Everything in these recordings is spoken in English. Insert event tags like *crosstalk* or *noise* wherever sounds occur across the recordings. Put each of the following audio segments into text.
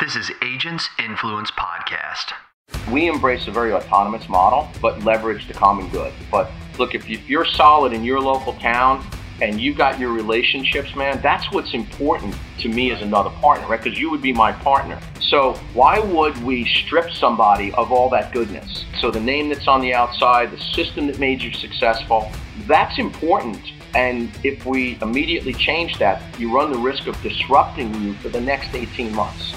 This is Agents Influence Podcast. We embrace a very autonomous model, but leverage the common good. But look, if, you, if you're solid in your local town and you've got your relationships, man, that's what's important to me as another partner, right? Because you would be my partner. So why would we strip somebody of all that goodness? So the name that's on the outside, the system that made you successful, that's important. And if we immediately change that, you run the risk of disrupting you for the next 18 months.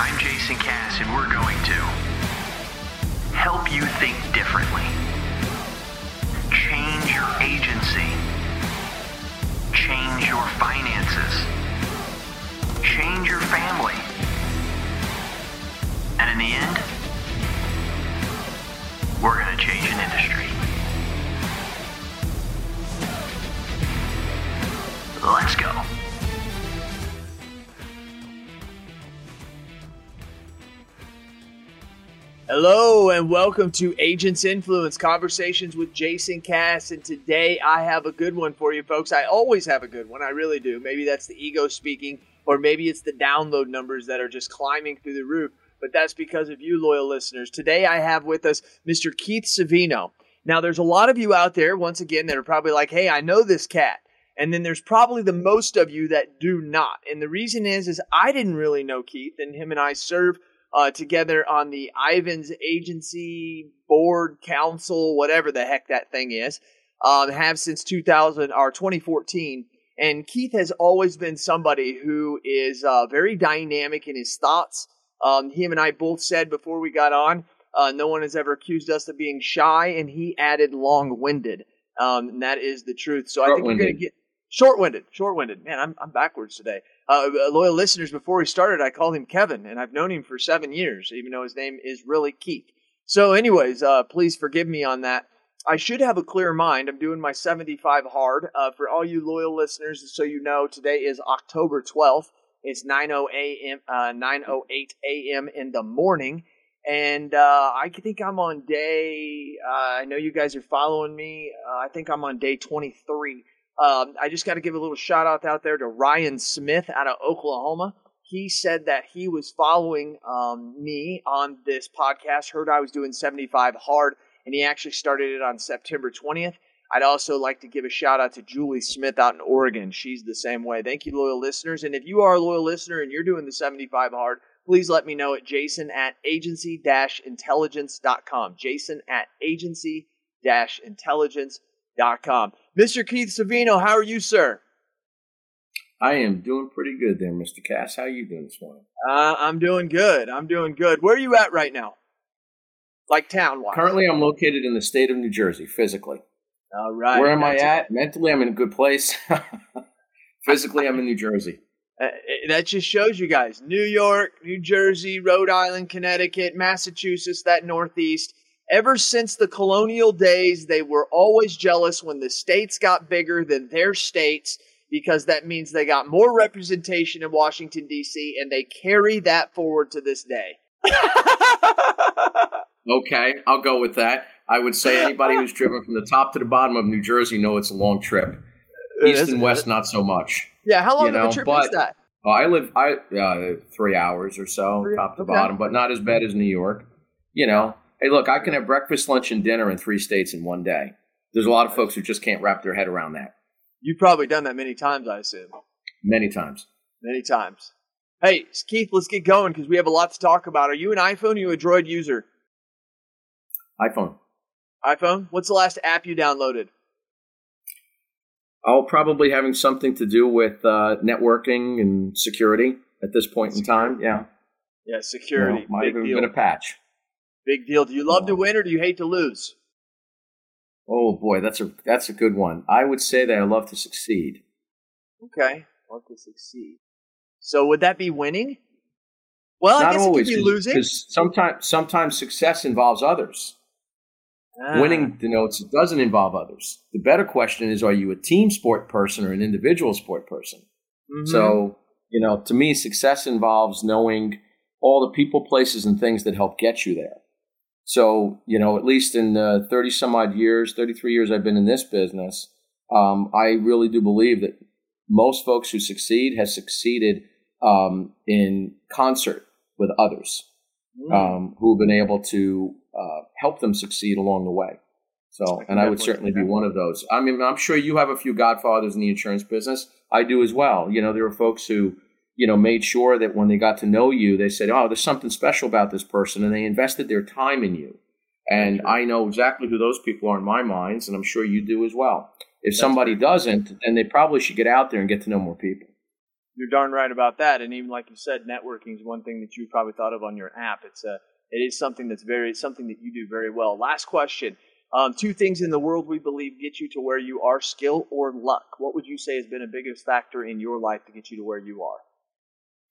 I'm Jason Cass, and we're going to help you think differently, change your agency, change your finances, change your family, and in the end, we're going to change an industry. Let's go. Hello and welcome to Agents Influence Conversations with Jason Cass. And today I have a good one for you, folks. I always have a good one. I really do. Maybe that's the ego speaking, or maybe it's the download numbers that are just climbing through the roof. But that's because of you, loyal listeners. Today I have with us Mr. Keith Savino. Now, there's a lot of you out there, once again, that are probably like, hey, I know this cat. And then there's probably the most of you that do not. And the reason is, is I didn't really know Keith, and him and I serve uh, together on the Ivans Agency Board Council, whatever the heck that thing is. Um, have since 2000 or 2014. And Keith has always been somebody who is uh, very dynamic in his thoughts. Um, him and I both said before we got on, uh, no one has ever accused us of being shy, and he added long-winded. Um, and that is the truth. So I think we're going to get short-winded. Short-winded. Man, I'm I'm backwards today. Uh, loyal listeners, before we started, I called him Kevin, and I've known him for seven years, even though his name is really Keith. So, anyways, uh, please forgive me on that. I should have a clear mind. I'm doing my 75 hard. Uh, for all you loyal listeners, so you know, today is October 12th. It's 9:08 a.m. Uh, 9:08 a.m. in the morning, and uh, I think I'm on day. Uh, I know you guys are following me. Uh, I think I'm on day 23. Um, I just got to give a little shout out out there to Ryan Smith out of Oklahoma. He said that he was following um, me on this podcast, heard I was doing 75 hard, and he actually started it on September 20th. I'd also like to give a shout out to Julie Smith out in Oregon. She's the same way. Thank you, loyal listeners. And if you are a loyal listener and you're doing the 75 hard, please let me know at jason at agency intelligence.com. Jason at agency intelligence.com. Mr. Keith Savino, how are you, sir? I am doing pretty good there, Mr. Cass. How are you doing this morning? Uh, I'm doing good. I'm doing good. Where are you at right now? Like town wise? Currently, I'm located in the state of New Jersey, physically. All right. Where am That's I at? A- Mentally, I'm in a good place. *laughs* physically, I'm in New Jersey. Uh, that just shows you guys New York, New Jersey, Rhode Island, Connecticut, Massachusetts, that Northeast. Ever since the colonial days, they were always jealous when the states got bigger than their states because that means they got more representation in Washington, D.C., and they carry that forward to this day. *laughs* okay, I'll go with that. I would say anybody who's driven from the top to the bottom of New Jersey know it's a long trip. East and west, not so much. Yeah, how long you know, of a trip but, is that? Uh, I live I uh, three hours or so, three, top to okay. bottom, but not as bad as New York. You know, hey, look, I can have breakfast, lunch, and dinner in three states in one day. There's a lot of folks who just can't wrap their head around that. You've probably done that many times, I assume. Many times. Many times. Hey, Keith, let's get going because we have a lot to talk about. Are you an iPhone or you a Droid user? iPhone. iPhone? What's the last app you downloaded? Oh, probably having something to do with uh, networking and security at this point security. in time. Yeah. Yeah, security. You know, might have been a patch. Big deal. Do you love to win or do you hate to lose? Oh boy, that's a that's a good one. I would say that I love to succeed. Okay, love to succeed. So would that be winning? Well, Not I guess always, it could be losing. Because sometimes sometimes success involves others. Ah. Winning denotes it doesn't involve others. The better question is: Are you a team sport person or an individual sport person? Mm-hmm. So you know, to me, success involves knowing all the people, places, and things that help get you there. So, you know, at least in the 30 some odd years, 33 years I've been in this business, um, I really do believe that most folks who succeed have succeeded um, in concert with others mm. um, who have been able to uh, help them succeed along the way. So, and I would certainly be one of those. I mean, I'm sure you have a few godfathers in the insurance business. I do as well. You know, there are folks who, you know, made sure that when they got to know you, they said, "Oh, there's something special about this person," and they invested their time in you. And I know exactly who those people are in my minds, and I'm sure you do as well. If That's somebody right. doesn't, then they probably should get out there and get to know more people. You're darn right about that. And even like you said, networking is one thing that you probably thought of on your app. It's a, it is something that's very something that you do very well. Last question: um, two things in the world we believe get you to where you are: skill or luck. What would you say has been a biggest factor in your life to get you to where you are?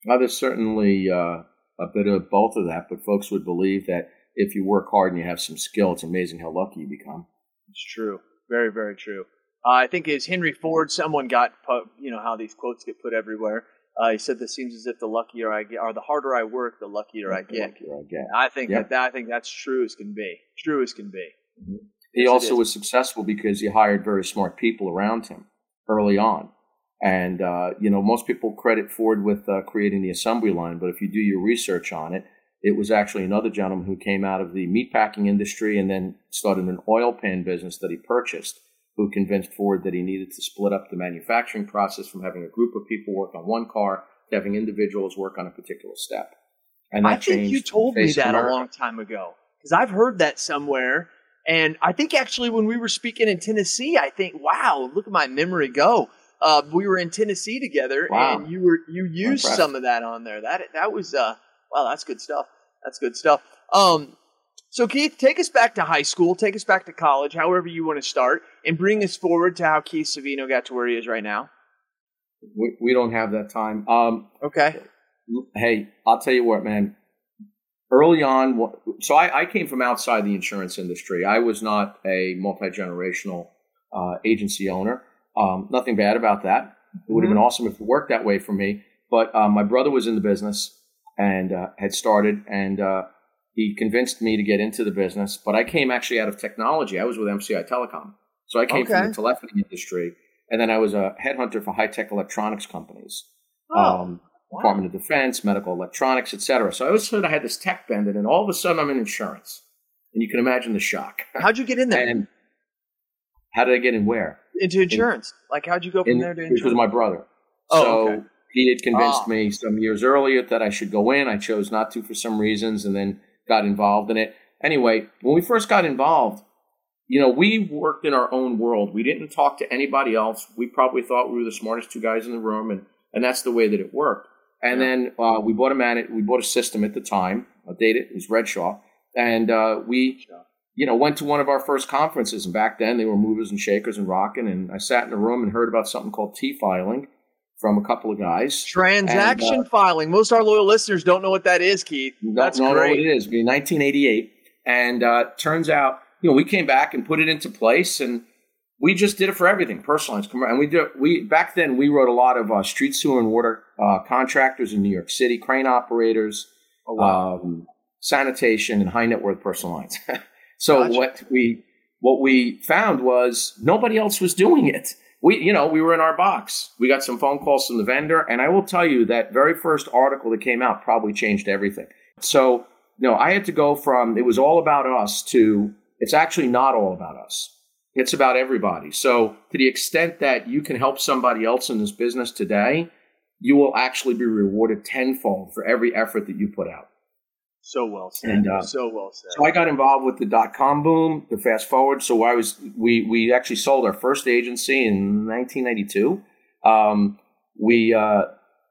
Well, there's certainly uh, a bit of both of that, but folks would believe that if you work hard and you have some skill, it's amazing how lucky you become. It's true. Very, very true. Uh, I think as Henry Ford, someone got, you know, how these quotes get put everywhere. Uh, he said, "This seems as if the luckier I get, or the harder I work, the luckier I get." Luckier I get. I think yep. that, I think that's true as can be. True as can be. Mm-hmm. He yes, also was successful because he hired very smart people around him early on. And, uh, you know, most people credit Ford with uh, creating the assembly line, but if you do your research on it, it was actually another gentleman who came out of the meatpacking industry and then started an oil pan business that he purchased, who convinced Ford that he needed to split up the manufacturing process from having a group of people work on one car to having individuals work on a particular step. And I think you told me that a long time ago because I've heard that somewhere. And I think actually when we were speaking in Tennessee, I think, wow, look at my memory go. Uh, we were in Tennessee together, wow. and you were you used some of that on there. That that was uh, wow, that's good stuff. That's good stuff. Um, so Keith, take us back to high school, take us back to college, however you want to start, and bring us forward to how Keith Savino got to where he is right now. We, we don't have that time. Um, okay. Hey, I'll tell you what, man. Early on, so I, I came from outside the insurance industry. I was not a multi generational uh, agency owner. Um, nothing bad about that. It would have been mm-hmm. awesome if it worked that way for me. But uh, my brother was in the business and uh, had started, and uh, he convinced me to get into the business. But I came actually out of technology. I was with MCI Telecom, so I came okay. from the telephony industry, and then I was a headhunter for high tech electronics companies, oh, um, wow. Department of Defense, medical electronics, etc. So I always thought I had this tech bend, and then all of a sudden I'm in insurance, and you can imagine the shock. How'd you get in there? *laughs* and how did I get in where? Into insurance. In, like how'd you go from in, there to insurance? Which was my brother. Oh, so okay. He had convinced oh. me some years earlier that I should go in. I chose not to for some reasons and then got involved in it. Anyway, when we first got involved, you know, we worked in our own world. We didn't talk to anybody else. We probably thought we were the smartest two guys in the room, and, and that's the way that it worked. And yeah. then uh, we bought a man. We bought a system at the time. Dated it was Redshaw, and uh, we, you know, went to one of our first conferences. And back then, they were movers and shakers and rocking. And I sat in a room and heard about something called T filing, from a couple of guys. Transaction and, uh, filing. Most of our loyal listeners don't know what that is, Keith. That's don't great. know what it is. In 1988, and uh, turns out, you know, we came back and put it into place, and we just did it for everything, personal lines. And we did. We back then we wrote a lot of uh, street sewer and water uh, contractors in New York City, crane operators, oh, wow. um, sanitation, and high net worth personal lines. *laughs* so gotcha. what we what we found was nobody else was doing it we, you know, we were in our box. We got some phone calls from the vendor, and I will tell you that very first article that came out probably changed everything. So, no, I had to go from it was all about us to it's actually not all about us. It's about everybody. So, to the extent that you can help somebody else in this business today, you will actually be rewarded tenfold for every effort that you put out. So well said. And, uh, so well said. So I got involved with the dot com boom, the fast forward. So I was we we actually sold our first agency in 1992. Um, we uh,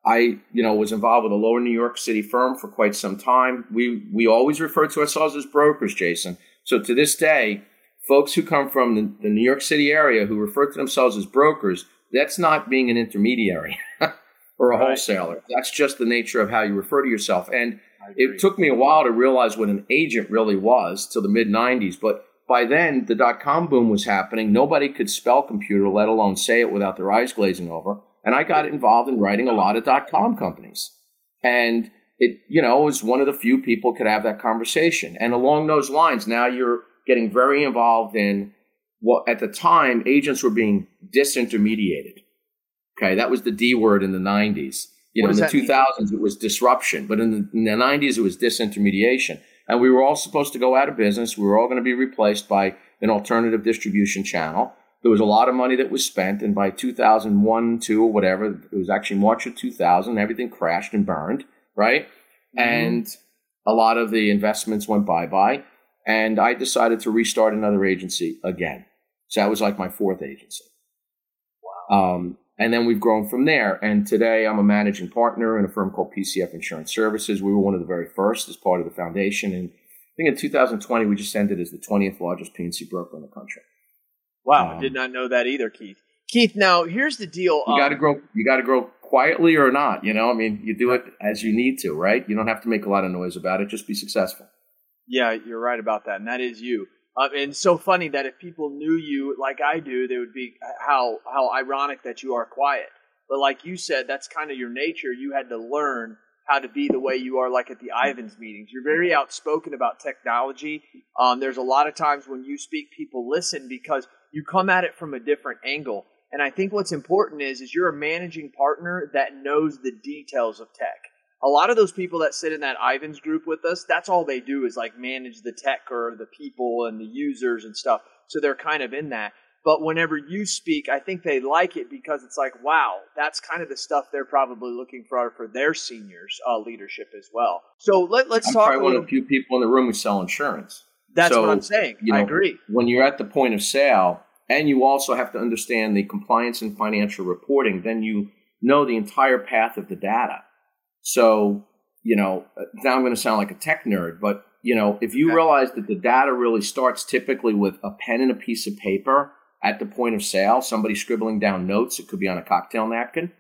I you know was involved with a lower New York City firm for quite some time. We we always referred to ourselves as brokers, Jason. So to this day, folks who come from the, the New York City area who refer to themselves as brokers, that's not being an intermediary *laughs* or a right. wholesaler. That's just the nature of how you refer to yourself. And it took me a while to realize what an agent really was till the mid 90s. But by then, the dot com boom was happening. Nobody could spell computer, let alone say it without their eyes glazing over. And I got involved in writing a lot of dot com companies. And it, you know, was one of the few people could have that conversation. And along those lines, now you're getting very involved in what at the time agents were being disintermediated. Okay, that was the D word in the 90s You What know, in the that 2000s, it was disruption, but in the, in the 90s, it was disintermediation. And we were all supposed to go out of business. We were all going to be replaced by an alternative distribution channel. There was a lot of money that was spent, and by 2001, 2, or whatever, it was actually March of 2000, everything crashed and burned, right? Mm-hmm. And a lot of the investments went bye bye. And I decided to restart another agency again. So that was like my fourth agency. Wow. Um, and then we've grown from there. And today I'm a managing partner in a firm called PCF Insurance Services. We were one of the very first as part of the foundation. And I think in 2020, we just ended as the 20th largest P&C broker in the country. Wow, I Um, did not know that either, Keith. Keith, now here's the deal. You um, got to grow. You got to grow quietly or not. You know, I mean, you do it as you need to, right? You don't have to make a lot of noise about it. Just be successful. Yeah, you're right about that, and that is you. Um, and so funny that if people knew you like I do, they would be how how ironic that you are quiet. But like you said, that's kind of your nature. You had to learn how to be the way you are, like at the Ivans meetings. You're very outspoken about technology. Um, there's a lot of times when you speak, people listen because you come at it from a different angle. And I think what's important is is you're a managing partner that knows the details of tech a lot of those people that sit in that Ivans group with us, that's all they do is like manage the tech or the people and the users and stuff. So they're kind of in that. But whenever you speak, I think they like it because it's like, wow, that's kind of the stuff they're probably looking for for their seniors uh, leadership as well. So let, let's I'm talk. probably one of the few people in the room who sell insurance. that's so, what I'm saying. you I agree. When you're at the point of sale, and you also have to understand the compliance and financial reporting, then you know the entire path of the data. So, you know, now I'm going to sound like a tech nerd, but you know, if you realize that the data really starts typically with a pen and a piece of paper at the point of sale, somebody scribbling down notes, it could be on a cocktail napkin,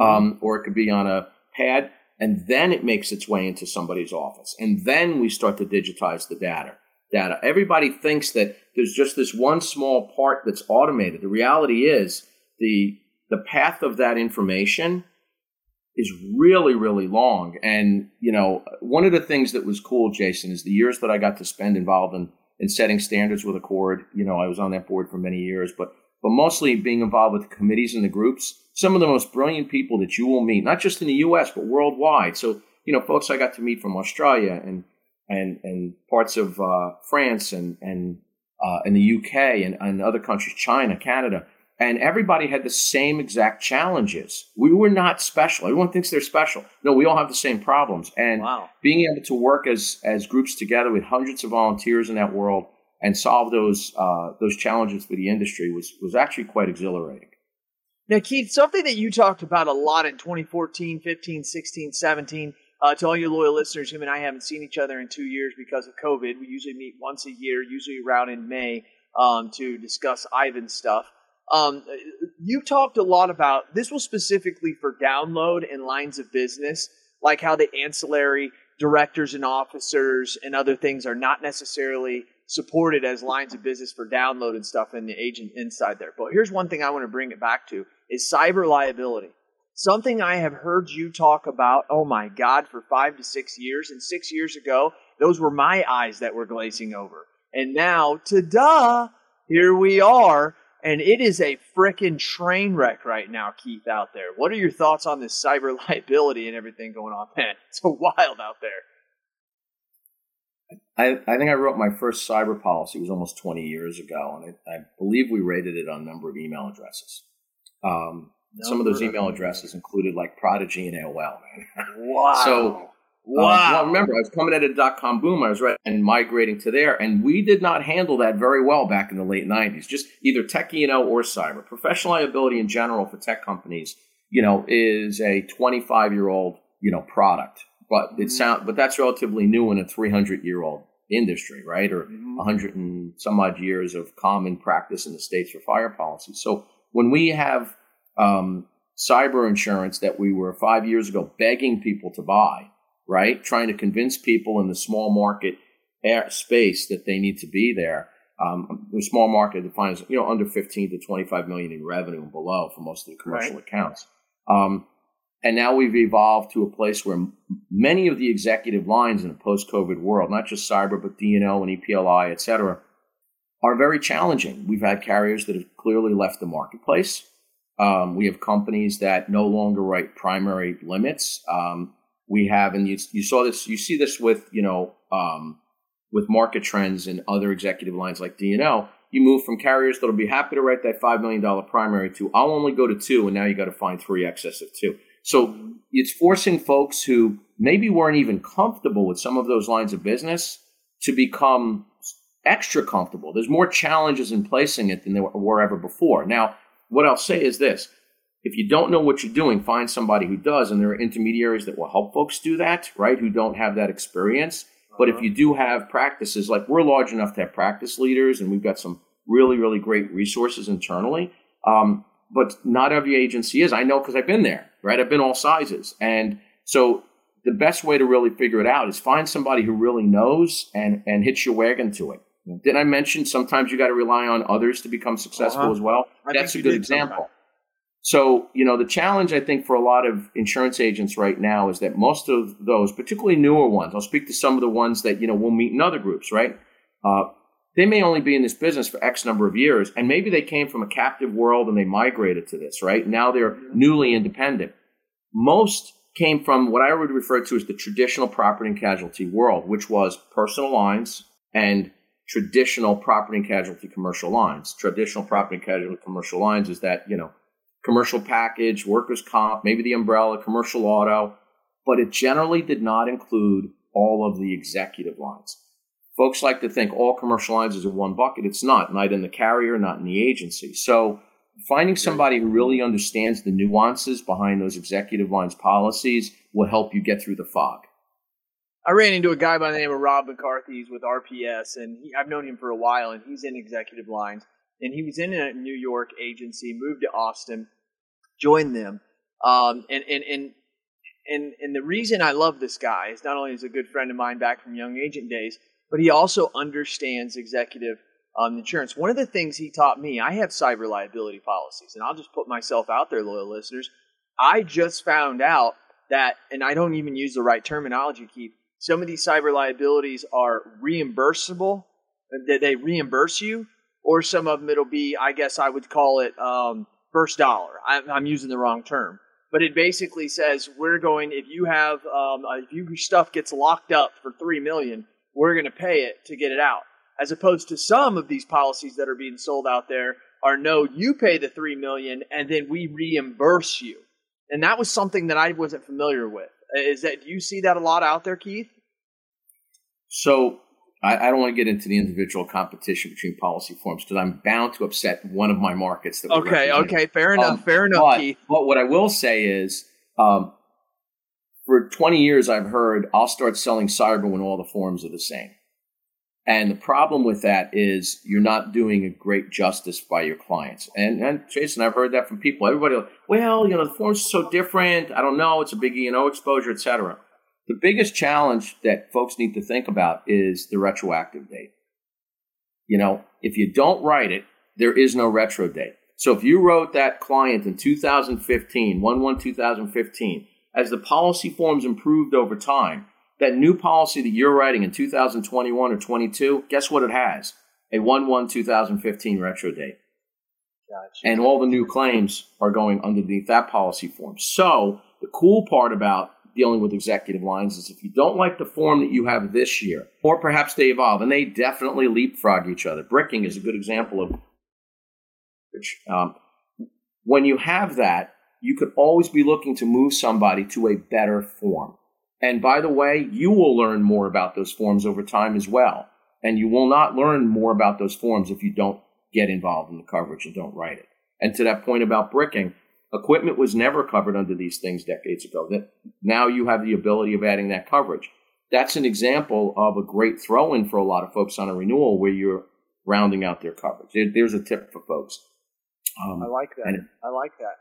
um, or it could be on a pad, and then it makes its way into somebody's office, and then we start to digitize the data. Data. Everybody thinks that there's just this one small part that's automated. The reality is the the path of that information is really really long. And you know one of the things that was cool jason is the years that i got to spend involved in in setting standards with ACORD. You know i was on that board for many years but but mostly being involved with the committees and the groups. Some of the most brilliant people that you will meet not just in the us but worldwide. So you know folks i got to meet from australia and and and parts of uh, france and and uh, in the uk and, and other countries china canada and everybody had the same exact challenges. We were not special. Everyone thinks they're special. No, we all have the same problems. And Wow. being able to work as as groups together with hundreds of volunteers in that world and solve those uh, those challenges for the industry was was actually quite exhilarating. Now, Keith, something that you talked about a lot in 2014, 15, 16, 17, uh, to all your loyal listeners, him and I haven't seen each other in two years because of COVID. We usually meet once a year, usually around in May, um, to discuss Ivan stuff. Um, you talked a lot about this was specifically for download and lines of business, like how the ancillary directors and officers and other things are not necessarily supported as lines of business for download and stuff in the agent inside there. But here's one thing I want to bring it back to is cyber liability. Something I have heard you talk about, oh my God, for five to six years. And six years ago, those were my eyes that were glazing over. And now, ta-da, here we are. And it is a frickin' train wreck right now, Keith, out there. What are your thoughts on this cyber *laughs* liability and everything going on, man? *laughs* It's wild out there. I, I think I wrote my first cyber policy it was almost 20 years ago, and I, I believe we rated it on a number of email addresses. Um, some of those email addresses included like Prodigy and AOL, man. *laughs* Wow. So, Uh, wow. well, remember, I was coming at a dot com boom. I was right and migrating to there, and we did not handle that very well back in the late '90s. Just either tech E&O or cyber. Professional liability in general for tech companies, you know, is a 25 year old, you know, product. But it sound, but that's relatively new in a 300 year old industry, right? Or Mhm. 100 and some odd years of common practice in the states for fire policy. So when we have um, cyber insurance that we were five years ago begging people to buy, right? Trying to convince people in the small market air space that they need to be there. Um, the small market defines, you know, under 15 to 25 million in revenue and below for most of the commercial Right. accounts. Um, and now we've evolved to a place where m- many of the executive lines in a post-COVID world, not just cyber, but D&O and EPLI, et cetera, are very challenging. We've had carriers that have clearly left the marketplace. Um, we have companies that no longer write primary limits. Um, we have, and you, you saw this, you see this with, you know, um, with market trends and other executive lines like D&O. You move from carriers that'll be happy to write that $5 million primary to, I'll only go to two, and now you got to find three excess of two. So it's forcing folks who maybe weren't even comfortable with some of those lines of business to become extra comfortable. There's more challenges in placing it than there were ever before. Now, what I'll say is this if you don't know what you're doing, find somebody who does, and there are intermediaries that will help folks do that, right? Who don't have that experience. But if uh-huh. you do have practices, like we're large enough to have practice leaders, and we've got some really, really great resources internally. Um, but not every agency is. I know because I've been there, right? I've been all sizes. And so the best way to really figure it out is find somebody who really knows and, and hitch your wagon to it. Did I mention sometimes you got to rely on others to become successful uh-huh. as well? I That's a good example. Sometime. So, you know, the challenge I think for a lot of insurance agents right now is that most of those, particularly newer ones, I'll speak to some of the ones that, you know, we'll meet in other groups, right? Uh, they may only be in this business for X number of years, and maybe they came from a captive world and they migrated to this, right? Now they're newly independent. Most came from what I would refer to as the traditional property and casualty world, which was personal lines and traditional property and casualty commercial lines. Traditional property and casualty commercial lines is that, you know, commercial package, workers' comp, maybe the umbrella, commercial auto, but it generally did not include all of the executive lines. Folks like to think all commercial lines is in one bucket. It's not, not in the carrier, not in the agency. So finding somebody who really understands the nuances behind those executive lines policies will help you get through the fog. I ran into a guy by the name of Rob McCarthy's with RPS, and he, I've known him for a while, and he's in executive lines. And he was in a New York agency, moved to Austin, joined them, um, and, and and and and the reason I love this guy is not only is a good friend of mine back from young agent days, but he also understands executive um, insurance. One of the things he taught me, I have cyber liability policies, and I'll just put myself out there, loyal listeners. I just found out that, and I don't even use the right terminology, Keith. Some of these cyber liabilities are reimbursable, that they reimburse you, or some of them it'll be, I guess I would call it um, first dollar. I'm, I'm, using the wrong term, but it basically says we're going if you have um, if your stuff gets locked up for three million, we're going to pay it to get it out. As opposed to some of these policies that are being sold out there are no, you pay the three million and then we reimburse you. And that was something that I wasn't familiar with. Is that do you see that a lot out there, Keith? So I, I don't want to get into the individual competition between policy forms because I'm bound to upset one of my markets. That okay, okay, fair enough, um, fair enough, but, Keith. But what I will say is, um, for 20 years, I've heard I'll start selling cyber when all the forms are the same. And the problem with that is you're not doing a great justice by your clients. And, and Jason, I've heard that from people. Everybody, well, you know, the forms are so different. I don't know. It's a big E&O exposure, et cetera. The biggest challenge that folks need to think about is the retroactive date. You know, if you don't write it, there is no retro date. So if you wrote that client in 2015, 1 1 2015, as the policy forms improved over time, that new policy that you're writing in 2021 or 22, guess what it has? A 1 1 2015 retro date. Gotcha. And all the new claims are going underneath that policy form. So the cool part about dealing with executive lines is if you don't like the form that you have this year, or perhaps they evolve, and they definitely leapfrog each other. Bricking is a good example of which um, when you have that, you could always be looking to move somebody to a better form. And by the way, you will learn more about those forms over time as well. And you will not learn more about those forms if you don't get involved in the coverage and don't write it. And to that point about bricking, equipment was never covered under these things decades ago. That now you have the ability of adding that coverage. That's an example of a great throw in for a lot of folks on a renewal where you're rounding out their coverage. There, there's a tip for folks. Um, I like that. And, I like that.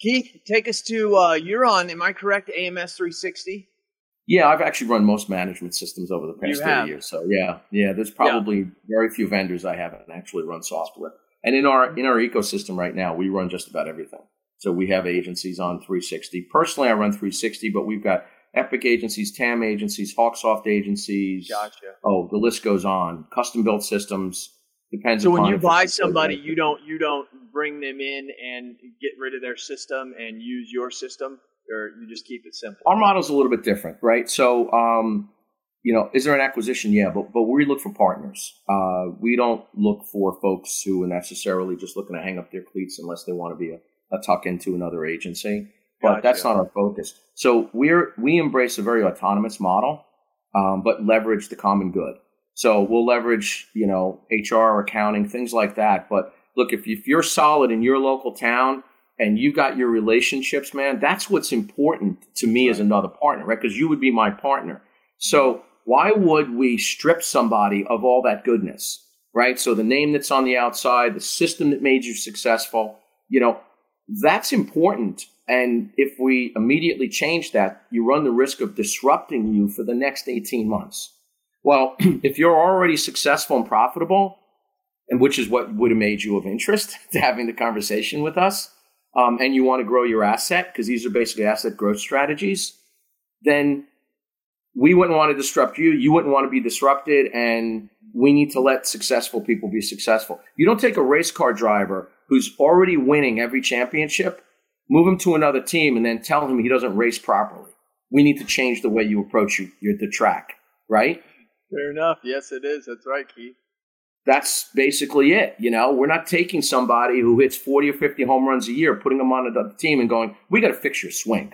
Keith, take us to uh, you're on. Am I correct? AMS 360. Yeah, I've actually run most management systems over the past 30 years. So yeah, yeah, there's probably yeah. very few vendors I haven't actually run software. And in our in our ecosystem right now, we run just about everything. So we have agencies on 360. Personally, I run 360, but we've got Epic agencies, TAM agencies, Hawksoft agencies. Gotcha. Oh, the list goes on. Custom built systems depends. So when you buy somebody, you don't you don't bring them in and get rid of their system and use your system, or you just keep it simple? Our model's a little bit different, right? So, um, you know, is there an acquisition? Yeah, but but we look for partners. Uh, we don't look for folks who are necessarily just looking to hang up their cleats unless they want to be a, a tuck into another agency. But gotcha. that's not our focus. So we're we embrace a very autonomous model, um, but leverage the common good. So we'll leverage, you know, HR, accounting, things like that. But look, if, if you're solid in your local town and you got your relationships, man, that's what's important to me right. as another partner, right? Because you would be my partner. So why would we strip somebody of all that goodness, right? So the name that's on the outside, the system that made you successful, you know, that's important. And if we immediately change that, you run the risk of disrupting you for the next 18 months. Well, *clears throat* if you're already successful and profitable, and which is what would have made you of interest *laughs* to having the conversation with us, um, and you want to grow your asset, because these are basically asset growth strategies, then we wouldn't want to disrupt you. You wouldn't want to be disrupted. And we need to let successful people be successful. You don't take a race car driver who's already winning every championship, move him to another team, and then tell him he doesn't race properly. We need to change the way you approach you, you the track, right? Fair enough. Yes, it is. That's right, Keith. That's basically it. You know, we're not taking somebody who hits 40 or 50 home runs a year, putting them on the team and going, we got to fix your swing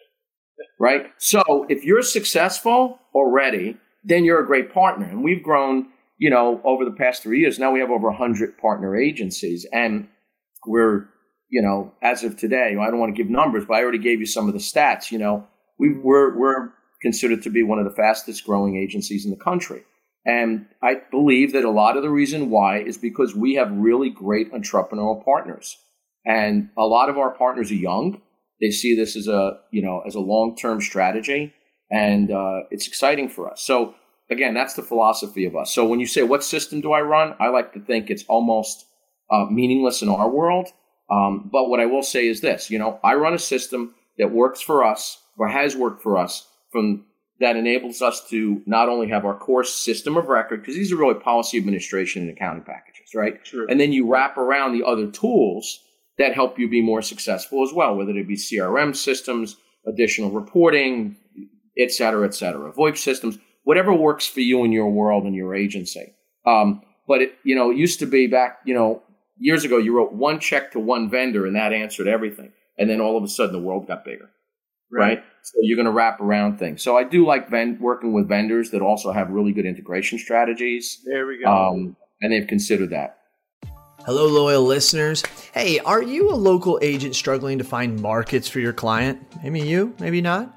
*laughs* right? So if you're successful already, then you're a great partner. And we've grown, you know, over the past three years. Now we have over 100 partner agencies. And we're, you know, as of today, I don't want to give numbers, but I already gave you some of the stats. You know, we, we're, we're considered to be one of the fastest growing agencies in the country. And I believe that a lot of the reason why is because we have really great entrepreneurial partners. And a lot of our partners are young. They see this as a you know as a long term strategy, and uh, it's exciting for us. So again, that's the philosophy of us. So when you say what system do I run, I like to think it's almost uh, meaningless in our world. Um, but what I will say is this: you know, I run a system that works for us or has worked for us from that enables us to not only have our core system of record because these are really policy administration and accounting packages, right? Sure. And then you wrap around the other tools that help you be more successful as well, whether it be CRM systems, additional reporting, et cetera, et cetera, VoIP systems, whatever works for you in your world and your agency. Um, but it, you know, it used to be back, you know, years ago, you wrote one check to one vendor and that answered everything. And then all of a sudden the world got bigger, right? right? So you're going to wrap around things. So I do like ven- working with vendors that also have really good integration strategies. There we go. Um, and they've considered that. Hello, loyal listeners. Hey, are you a local agent struggling to find markets for your client? Maybe you, maybe not.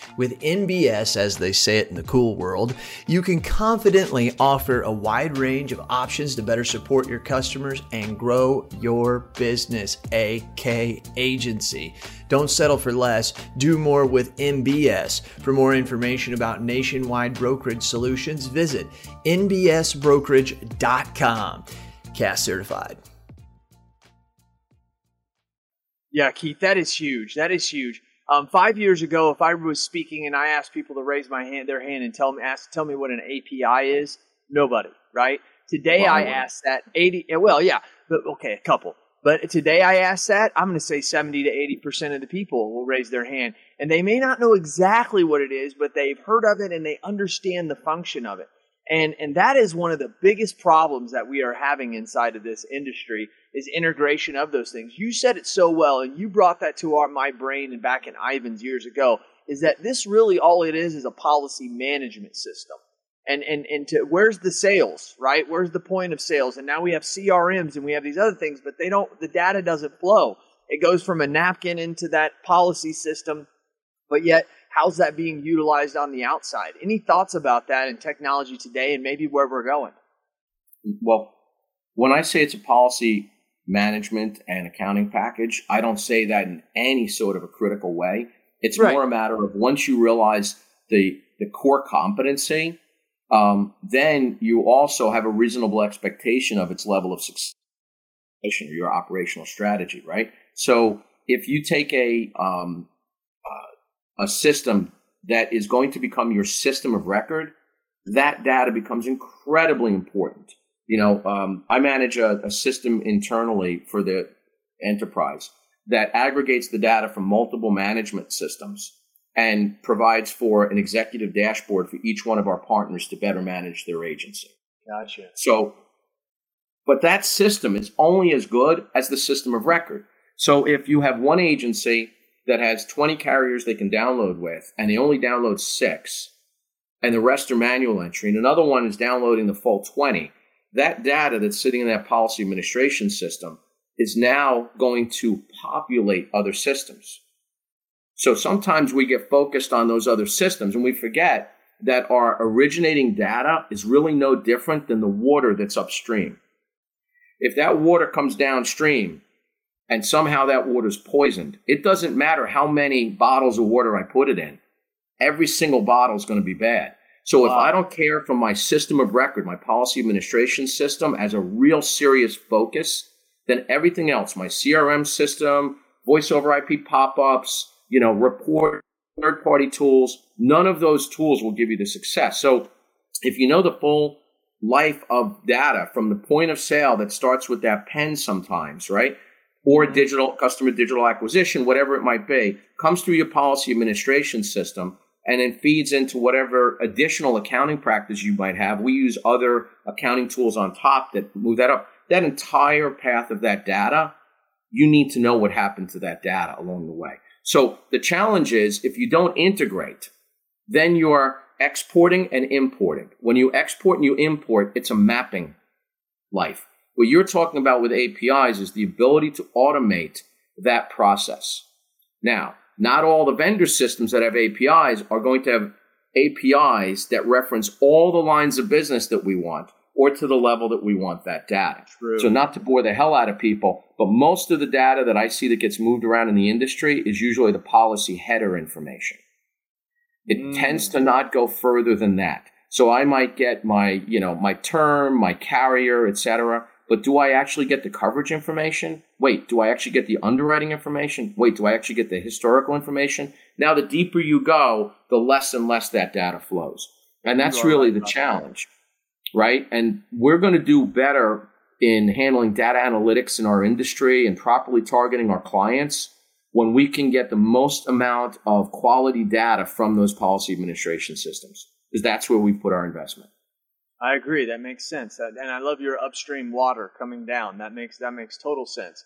With NBS, as they say it in the cool world, you can confidently offer a wide range of options to better support your customers and grow your business, AK Agency. Don't settle for less, do more with NBS. For more information about nationwide brokerage solutions, visit nbsbrokerage.com. Cass certified. Yeah, Keith, that is huge. That is huge. Um, five years ago, if I was speaking and I asked people to raise my hand, their hand, and tell me, ask, tell me what an API is, nobody, right? Today, I asked that eighty. Well, yeah, but okay, a couple. But today, I asked that. I'm going to say seventy to eighty percent of the people will raise their hand, and they may not know exactly what it is, but they've heard of it and they understand the function of it. And, and that is one of the biggest problems that we are having inside of this industry is integration of those things. You said it so well, and you brought that to our, my brain and back in Ivans years ago, is that this really all it is is a policy management system. And, and, and to, where's the sales, right? Where's the point of sales? And now we have CRMs and we have these other things, but they don't, the data doesn't flow. It goes from a napkin into that policy system, but yet how's that being utilized on the outside? Any thoughts about that in technology today and maybe where we're going? Well, when I say it's a policy management and accounting package, I don't say that in any sort of a critical way. It's right. more a matter of once you realize the the core competency, um, then you also have a reasonable expectation of its level of success or your operational strategy, right? So if you take a um, a system that is going to become your system of record, that data becomes incredibly important. You know, um, I manage a, a system internally for the enterprise that aggregates the data from multiple management systems and provides for an executive dashboard for each one of our partners to better manage their agency. Gotcha. So, but that system is only as good as the system of record. So if you have one agency that has 20 carriers they can download with, and they only download six, and the rest are manual entry, and another one is downloading the full 20, that data that's sitting in that policy administration system is now going to populate other systems. So sometimes we get focused on those other systems and we forget that our originating data is really no different than the water that's upstream. If that water comes downstream and somehow that water's poisoned, it doesn't matter how many bottles of water I put it in. Every single bottle is going to be bad. So if I don't care for my system of record, my policy administration system as a real serious focus, then everything else, my CRM system, voice over IP pop-ups, you know, report, third party tools, none of those tools will give you the success. So if you know the full life of data from the point of sale that starts with that pen sometimes, right? Or digital customer digital acquisition, whatever it might be, comes through your policy administration system and then feeds into whatever additional accounting practice you might have. We use other accounting tools on top that move that up. That entire path of that data, you need to know what happened to that data along the way. So the challenge is if you don't integrate, then you're exporting and importing. When you export and you import, it's a mapping life. What you're talking about with APIs is the ability to automate that process. Now, not all the vendor systems that have APIs are going to have APIs that reference all the lines of business that we want or to the level that we want that data. True. So, not to bore the hell out of people, but most of the data that I see that gets moved around in the industry is usually the policy header information. It mm. tends to not go further than that. So I might get my, you know, my term, my carrier, etc. But do I actually get the coverage information? Wait, do I actually get the underwriting information? Wait, do I actually get the historical information? Now, the deeper you go, the less and less that data flows. And that's really the challenge right? And we're going to do better in handling data analytics in our industry and properly targeting our clients when we can get the most amount of quality data from those policy administration systems, because that's where we put our investment. I agree. That makes sense. And I love your upstream water coming down. That makes that makes total sense.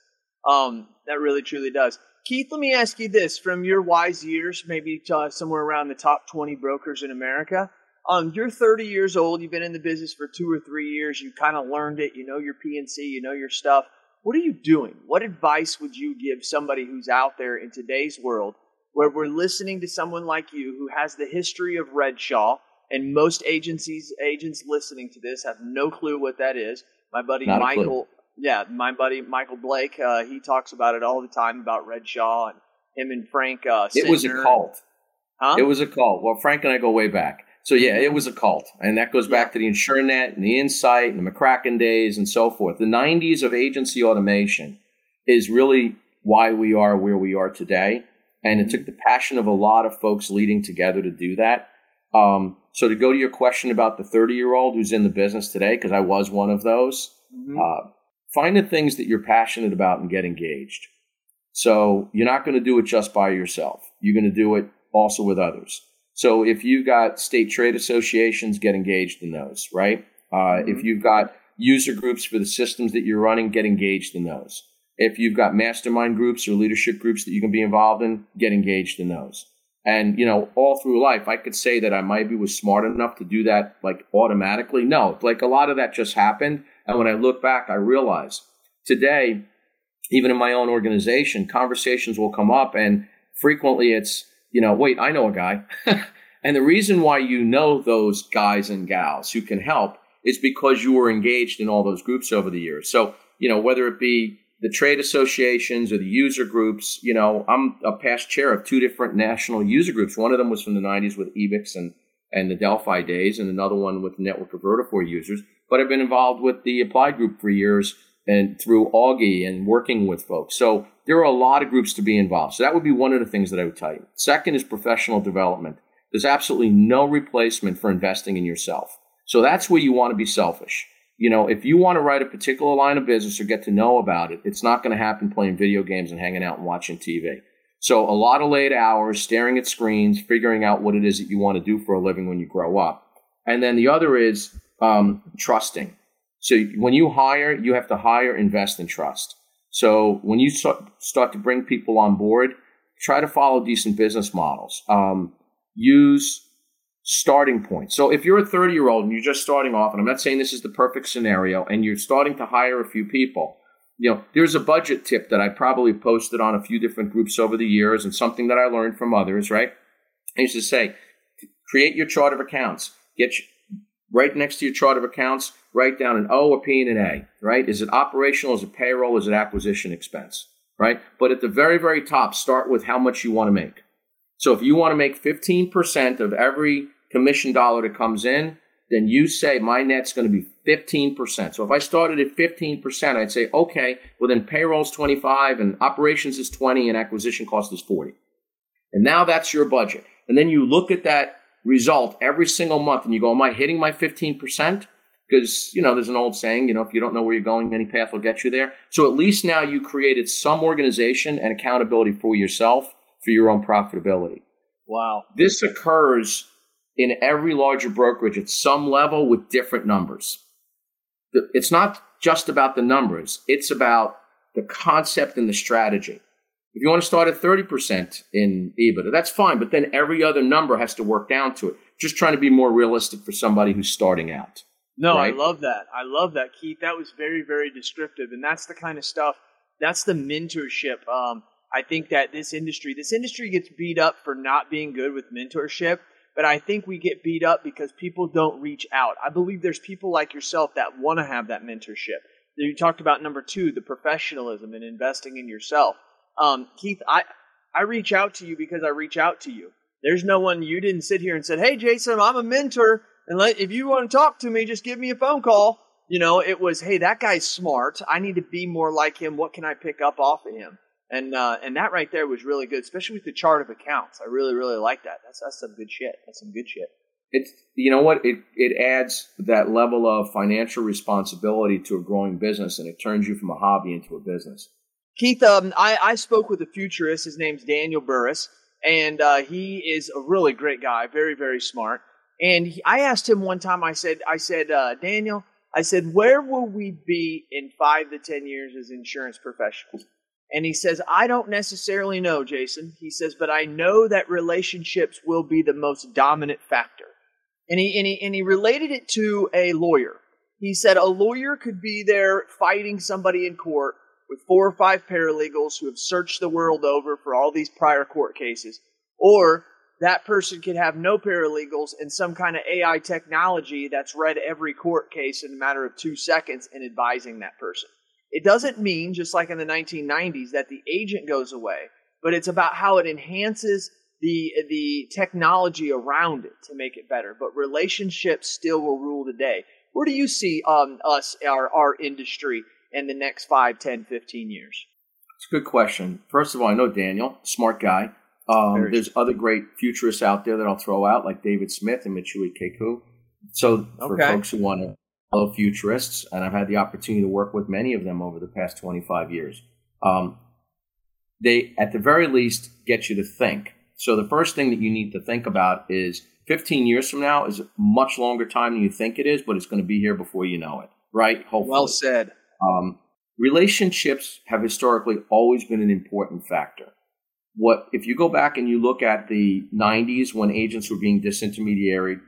Um, that really truly does. Keith, let me ask you this: from your wise years, maybe somewhere around the top twenty brokers in America, um, you're 30 years old. You've been in the business for two or three years. You kind of learned it. You know your P&C. You know your stuff. What are you doing? What advice would you give somebody who's out there in today's world where we're listening to someone like you who has the history of Redshaw, and most agencies agents listening to this have no clue what that is. My buddy Not Michael, yeah, my buddy Michael Blake, uh, he talks about it all the time about Redshaw and him and Frank. Uh, it was a cult. Huh? It was a cult. Well, Frank and I go way back. So yeah, it was a cult, and that goes back to the InsureNet and the Insight and the McCracken days and so forth. The '90s of agency automation is really why we are where we are today, and it took the passion of a lot of folks leading together to do that. Um, so to go to your question about the 30 year old who's in the business today, because I was one of those, mm-hmm. uh, find the things that you're passionate about and get engaged. So you're not going to do it just by yourself. You're going to do it also with others. So if you've got state trade associations, get engaged in those, right? Uh, mm-hmm. If you've got user groups for the systems that you're running, get engaged in those. If you've got mastermind groups or leadership groups that you can be involved in, get engaged in those. And, you know, all through life, I could say that I maybe was smart enough to do that like automatically. No, like a lot of that just happened. And when I look back, I realize today, even in my own organization, conversations will come up and frequently it's, you know, wait, I know a guy. *laughs* and the reason why you know those guys and gals who can help is because you were engaged in all those groups over the years. So, you know, whether it be the trade associations or the user groups, you know, I'm a past chair of two different national user groups. One of them was from the 90s with Ebix and, and the Delphi days, and another one with the network of Vertafore users. But I've been involved with the Applied Group for years and through Augie and working with folks. So there are a lot of groups to be involved. So that would be one of the things that I would tell you. Second is professional development. There's absolutely no replacement for investing in yourself. So that's where you want to be selfish. You know, if you want to write a particular line of business or get to know about it, it's not going to happen playing video games and hanging out and watching TV. So a lot of late hours, staring at screens, figuring out what it is that you want to do for a living when you grow up. And then the other is um, trusting. So when you hire, you have to hire, invest, and trust. So when you start to bring people on board, try to follow decent business models. Um, use starting point. So if you're a 30 year old and you're just starting off, and I'm not saying this is the perfect scenario, and you're starting to hire a few people, you know, there's a budget tip that I probably posted on a few different groups over the years and something that I learned from others, right? I used to say, create your chart of accounts. Get right next to your chart of accounts, write down an O, a P, and an A, right? Is it operational? Is it payroll? Is it acquisition expense, right? But at the very, very top, start with how much you want to make. So if you want to make 15% of every commission dollar that comes in, then you say my net's going to be 15%. So if I started at 15%, I'd say, okay, well then payroll's 25 and operations is 20 and acquisition cost is 40. And now that's your budget. And then you look at that result every single month and you go, am I hitting my 15%? Because, you know, there's an old saying, you know, if you don't know where you're going, any path will get you there. So at least now you created some organization and accountability for yourself for your own profitability. Wow. This occurs in every larger brokerage at some level with different numbers. It's not just about the numbers, it's about the concept and the strategy. If you want to start at 30% in EBITDA, that's fine, but then every other number has to work down to it. Just trying to be more realistic for somebody who's starting out. No, right? I love that. I love that, Keith. That was very, very descriptive. And that's the kind of stuff, that's the mentorship. Um, I think that this industry, this industry gets beat up for not being good with mentorship but I think we get beat up because people don't reach out. I believe there's people like yourself that want to have that mentorship. You talked about number two, the professionalism and investing in yourself. Um, Keith, I, I reach out to you because I reach out to you. There's no one you didn't sit here and said, "Hey, Jason, I'm a mentor, and let, if you want to talk to me, just give me a phone call." You know, it was, "Hey, that guy's smart. I need to be more like him. What can I pick up off of him?" And uh, and that right there was really good, especially with the chart of accounts. I really really like that. That's that's some good shit. That's some good shit. It's you know what it it adds that level of financial responsibility to a growing business, and it turns you from a hobby into a business. Keith, um, I, I spoke with a futurist. His name's Daniel Burrus, and uh, he is a really great guy, very very smart. And he, I asked him one time. I said, I said, uh, Daniel, I said, where will we be in five to ten years as insurance professionals? And he says, I don't necessarily know, Jason. He says, but I know that relationships will be the most dominant factor. And he, and he, and he related it to a lawyer. He said a lawyer could be there fighting somebody in court with four or five paralegals who have searched the world over for all these prior court cases. Or that person could have no paralegals and some kind of AI technology that's read every court case in a matter of two seconds and advising that person. It doesn't mean, just like in the 1990s, that the agent goes away, but it's about how it enhances the the technology around it to make it better. But relationships still will rule today. Where do you see um, us, our, our industry, in the next 5, 10, 15 years? It's a good question. First of all, I know Daniel, smart guy. Um, there's other great futurists out there that I'll throw out, like David Smith and Michio Kaku. So for okay. folks who want to futurists, and I've had the opportunity to work with many of them over the past 25 years. Um, they, at the very least, get you to think. So the first thing that you need to think about is 15 years from now is a much longer time than you think it is, but it's going to be here before you know it, right? Hopefully. Well said. Um, relationships have historically always been an important factor. What if you go back and you look at the 90s when agents were being disintermediated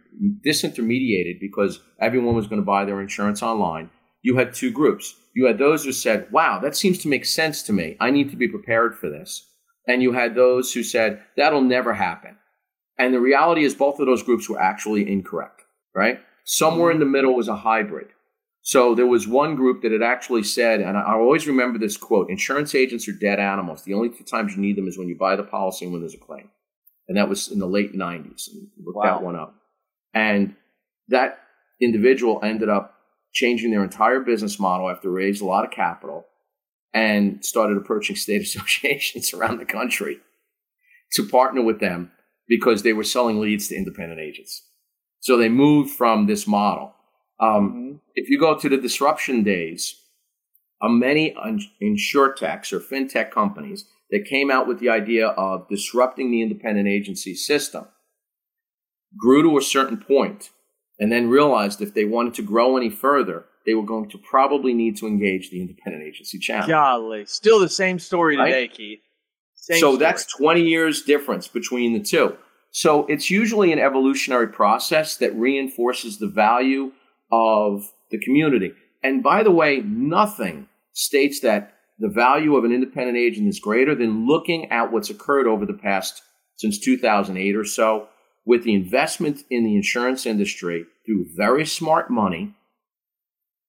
disintermediated because everyone was going to buy their insurance online, you had two groups. You had those who said, wow, that seems to make sense to me. I need to be prepared for this. And you had those who said, that'll never happen. And the reality is, both of those groups were actually incorrect, right? Somewhere in the middle was a hybrid. So there was one group that had actually said, and I always remember this quote insurance agents are dead animals. The only two times you need them is when you buy the policy and when there's a claim. And that was in the late 90s. Look wow. that one up. And that individual ended up changing their entire business model after raised a lot of capital and started approaching state *laughs* associations around the country to partner with them because they were selling leads to independent agents. So they moved from this model. Um, mm-hmm. If you go to the disruption days, uh, many insurtechs or fintech companies that came out with the idea of disrupting the independent agency system grew to a certain point and then realized if they wanted to grow any further, they were going to probably need to engage the independent agency channel. Golly, still the same story right? today, Keith. Same so story. that's 20 years difference between the two. So it's usually an evolutionary process that reinforces the value of the community. And by the way, nothing states that the value of an independent agent is greater than looking at what's occurred over the past since 2008 or so with the investment in the insurance industry through very smart money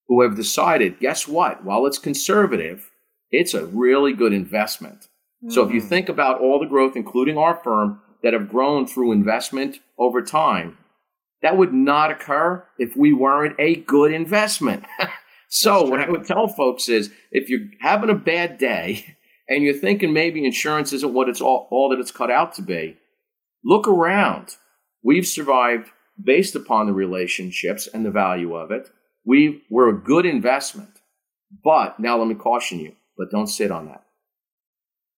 who have decided, guess what? While it's conservative, it's a really good investment. Mm-hmm. So if you mm. think about all the growth, including our firm, that have grown through investment over time, that would not occur if we weren't a good investment. *laughs* so what I would tell folks is if you're having a bad day *laughs* and you're thinking maybe insurance isn't what it's all, all that it's cut out to be, look around. We've survived based upon the relationships and the value of it. We we're a good investment. But now let me caution you, but don't sit on that.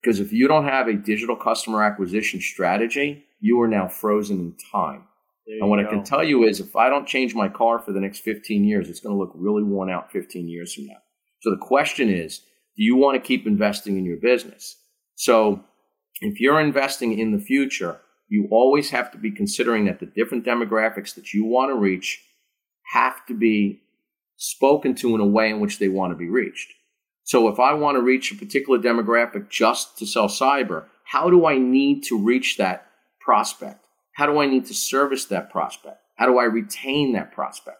Because if you don't have a digital customer acquisition strategy, you are now frozen in time. And what go. I can tell you is if I don't change my car for the next 15 years, it's going to look really worn out 15 years from now. So the question is, do you want to keep investing in your business? So if you're investing in the future, you always have to be considering that the different demographics that you want to reach have to be spoken to in a way in which they want to be reached. So if I want to reach a particular demographic just to sell cyber, how do I need to reach that prospect? How do I need to service that prospect? How do I retain that prospect?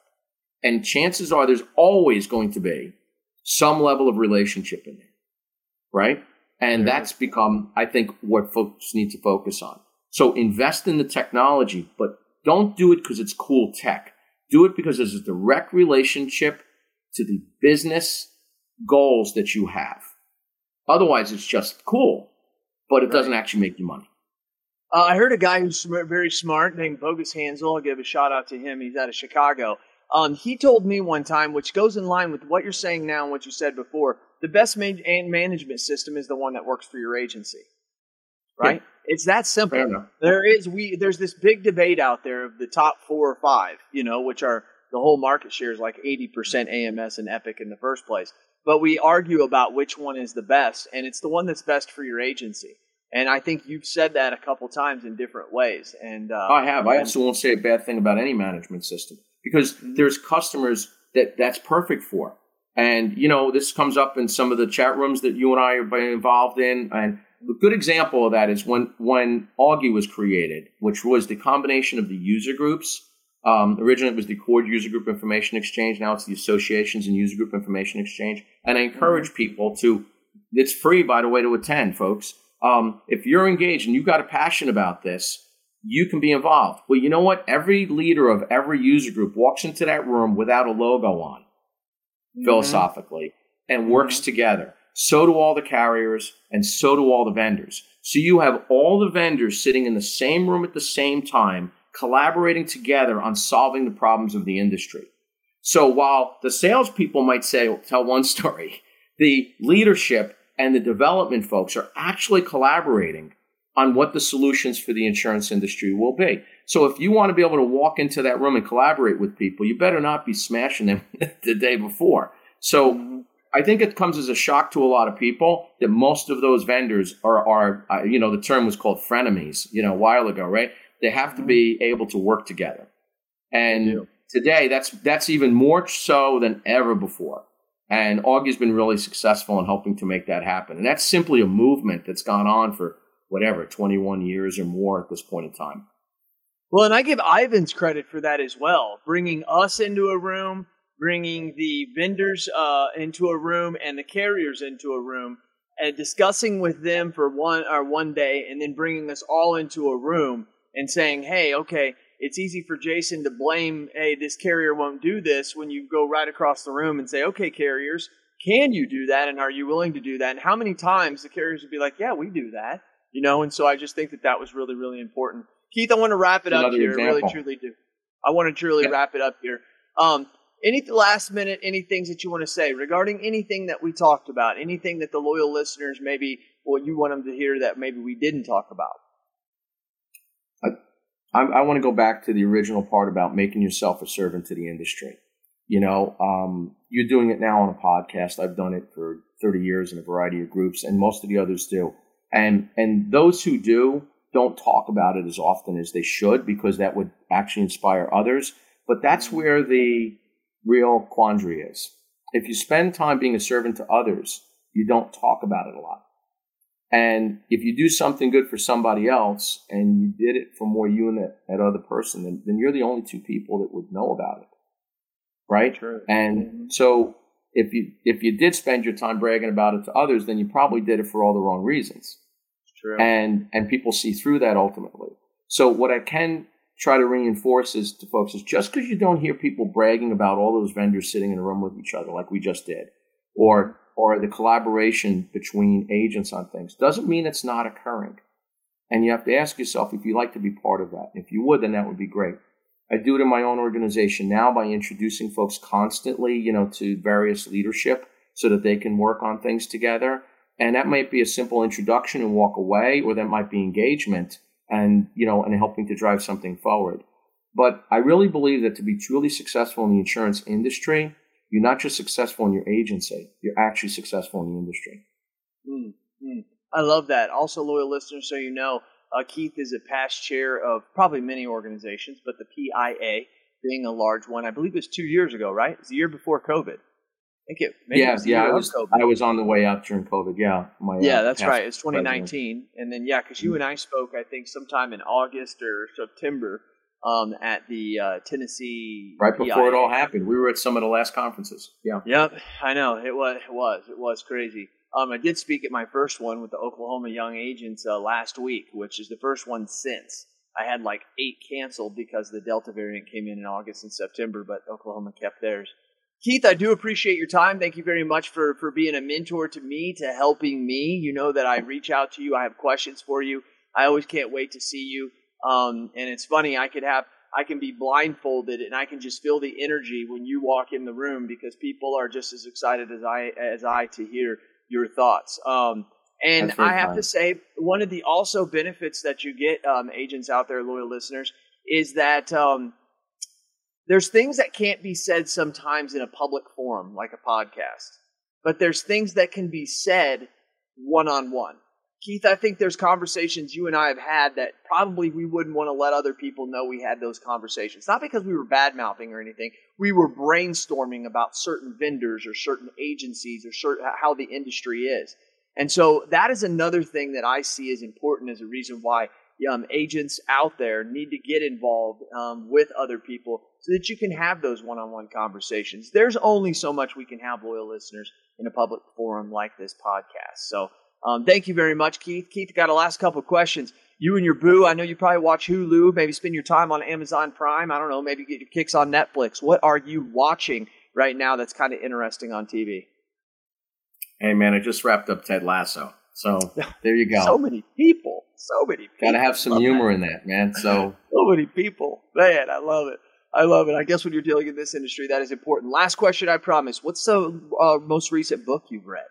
And chances are there's always going to be some level of relationship in there, right? And that's become, I think, what folks need to focus on. So invest in the technology, but don't do it because it's cool tech. Do it because there's a direct relationship to the business goals that you have. Otherwise, it's just cool, but it right. doesn't actually make you money. Uh, I heard a guy who's very smart named Bogus Hansel. I'll give a shout out to him. He's out of Chicago. Um, he told me one time, which goes in line with what you're saying now and what you said before. The best man- management system is the one that works for your agency, right? Yeah. It's that simple. There is we there's this big debate out there of the top four or five, you know, which are the whole market share is like 80% AMS and Epic in the first place. But we argue about which one is the best, and it's the one that's best for your agency. And I think you've said that a couple times in different ways. And uh, I have. I also won't say a bad thing about any management system because mm-hmm. there's customers that that's perfect for. And you know, this comes up in some of the chat rooms that you and I are involved in, and a good example of that is when when Augie was created, which was the combination of the user groups. Um, originally, it was the ACORD User Group Information Exchange. Now it's the Associations and User Group Information Exchange. And I encourage mm-hmm. people to. It's free, by the way, to attend, folks. Um, if you're engaged and you've got a passion about this, you can be involved. Well, you know what? Every leader of every user group walks into that room without a logo on, mm-hmm. philosophically, and works mm-hmm. together so do all the carriers, and so do all the vendors. So you have all the vendors sitting in the same room at the same time, collaborating together on solving the problems of the industry. So while the salespeople might say, tell one *laughs* story, the leadership and the development folks are actually collaborating on what the solutions for the insurance industry will be. So if you want to be able to walk into that room and collaborate with people, you better not be smashing them *laughs* the day before. So I think it comes as a shock to a lot of people that most of those vendors are, are uh, you know, the term was called frenemies, you know, a while ago, right? They have to be mm-hmm. able to work together. And today, that's that's even more so than ever before. And Augie's been really successful in helping to make that happen. And that's simply a movement that's gone on for whatever, 21 years or more at this point in time. Well, and I give Ivans credit for that as well, bringing us into a room bringing the vendors uh, into a room and the carriers into a room and discussing with them for one or one day and then bringing us all into a room and saying hey okay it's easy for Jason to blame, hey, this carrier won't do this when you go right across the room and say, okay, carriers, can you do that? And are you willing to do that? And how many times the carriers would be like, yeah, we do that, you know? And so I just think that that was really, really important. Keith, I want to wrap it up here. Example. Really, truly do. I want to truly yep. wrap it up here. Um, any last minute, any things that you want to say regarding anything that we talked about, anything that the loyal listeners maybe, well, you want them to hear that maybe we didn't talk about? I, I want to go back to the original part about making yourself a servant to the industry. You know, um, you're doing it now on a podcast. I've done it for 30 years in a variety of groups, and most of the others do. And and those who do don't talk about it as often as they should because that would actually inspire others. But that's where the real quandary is. If you spend time being a servant to others, you don't talk about it a lot. And if you do something good for somebody else and you did it for more you and that, that other person, then, then you're the only two people that would know about it. Right? True. And mm-hmm. so if you if you did spend your time bragging about it to others, then you probably did it for all the wrong reasons. True. And and people see through that ultimately. So what I can try to reinforce is to folks is just because you don't hear people bragging about all those vendors sitting in a room with each other like we just did, or or the collaboration between agents on things doesn't mean it's not occurring. And you have to ask yourself if you'd like to be part of that. If you would, then that would be great. I do it in my own organization now by introducing folks constantly, you know, to various leadership so that they can work on things together. And that might be a simple introduction and walk away, or that might be engagement and, you know, and helping to drive something forward. But I really believe that to be truly successful in the insurance industry, you're not just successful in your agency, you're actually successful in the industry. Mm-hmm. I love that. Also, loyal listeners, so you know, uh, Keith is a past chair of probably many organizations, but the PIA being a large one, I believe it was two years ago, right? It was the year before COVID. I think it. yeah, yeah. I was, I was on the way out during COVID. Yeah, my, uh, yeah, uh, that's right. It's 2019, president. and then yeah, because you and I spoke, I think, sometime in August or September um, at the uh, Tennessee. Right before PIA. it all happened, we were at some of the last conferences. Yeah. Yep, I know it was. It was. It was crazy. Um, I did speak at my first one with the Oklahoma Young Agents uh, last week, which is the first one since. I had like eight canceled because the Delta variant came in in August and September, but Oklahoma kept theirs. Keith, I do appreciate your time. Thank you very much for, for being a mentor to me, to helping me. You know that I reach out to you. I have questions for you. I always can't wait to see you. Um, and it's funny, I could have, I can be blindfolded and I can just feel the energy when you walk in the room because people are just as excited as I, as I to hear your thoughts. Um, and I have fun. to say, one of the also benefits that you get, um, agents out there, loyal listeners, is that um, there's things that can't be said sometimes in a public forum, like a podcast, but there's things that can be said one on one. Keith, I think there's conversations you and I have had that probably we wouldn't want to let other people know we had those conversations. Not because we were bad mouthing or anything. We were brainstorming about certain vendors or certain agencies or certain, how the industry is. And so that is another thing that I see as important as a reason why um, agents out there need to get involved um, with other people so that you can have those one-on-one conversations. There's only so much we can have, loyal listeners, in a public forum like this podcast. So um, thank you very much, Keith. Keith, got a last couple questions. You and your boo, I know you probably watch Hulu, maybe spend your time on Amazon Prime. I don't know, maybe get your kicks on Netflix. What are you watching right now that's kind of interesting on TV? Hey, man, I just wrapped up Ted Lasso. So *laughs* there you go. so many people. So many people. Got to have some humor that. in that, man. So *laughs* so many people. Man, I love it. I love it. I guess when you're dealing in this industry, that is important. Last question, I promise. What's the uh, most recent book you've read?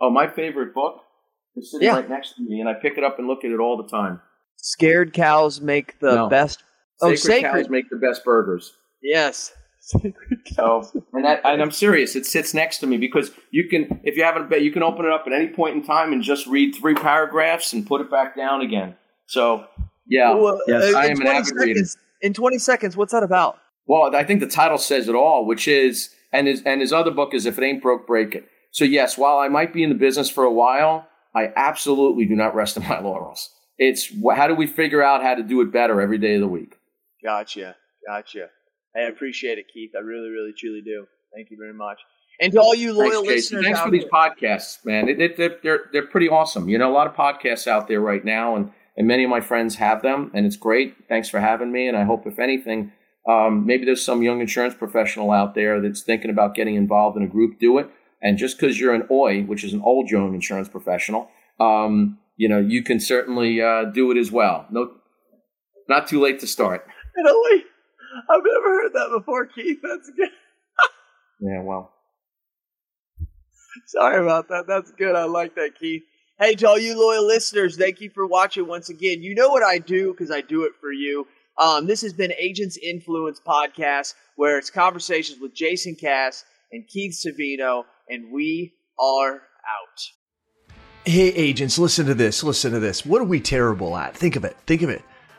Oh, my favorite book it's sitting yeah. right next to me, and I pick it up and look at it all the time. Scared cows make the no. best. Oh, sacred, sacred cows make the best burgers. Yes. *laughs* Sacred cows. So, and, that, and I'm serious. It sits next to me because you can, if you haven't, you can open it up at any point in time and just read three paragraphs and put it back down again. So, yeah, well, yes, uh, I am an avid seconds, reader. In 20 seconds, what's that about? Well, I think the title says it all, which is, and his and his other book is "If It Ain't Broke, Break It." So yes, while I might be in the business for a while, I absolutely do not rest on my *laughs* laurels. It's how do we figure out how to do it better every day of the week? Gotcha. Gotcha. I appreciate it, Keith. I really, really, truly do. Thank you very much. And to all you loyal thanks, listeners, thanks for these podcasts, man. It, it, they're they're pretty awesome. You know, a lot of podcasts out there right now, and and many of my friends have them, and it's great. Thanks for having me. And I hope, if anything, um, maybe there's some young insurance professional out there that's thinking about getting involved in a group. Do it. And just because you're an OI, which is an old young insurance professional, um, you know, you can certainly uh, do it as well. No, not too late to start. *laughs* Italy. I've never heard that before, Keith. That's good. *laughs* yeah, well. Sorry about that. That's good. I like that, Keith. Hey, to all you loyal listeners, thank you for watching once again. You know what I do because I do it for you. Um, this has been Agents Influence Podcast, where it's conversations with Jason Cass and Keith Savino, and we are out. Hey, agents, listen to this. Listen to this. What are we terrible at? Think of it. Think of it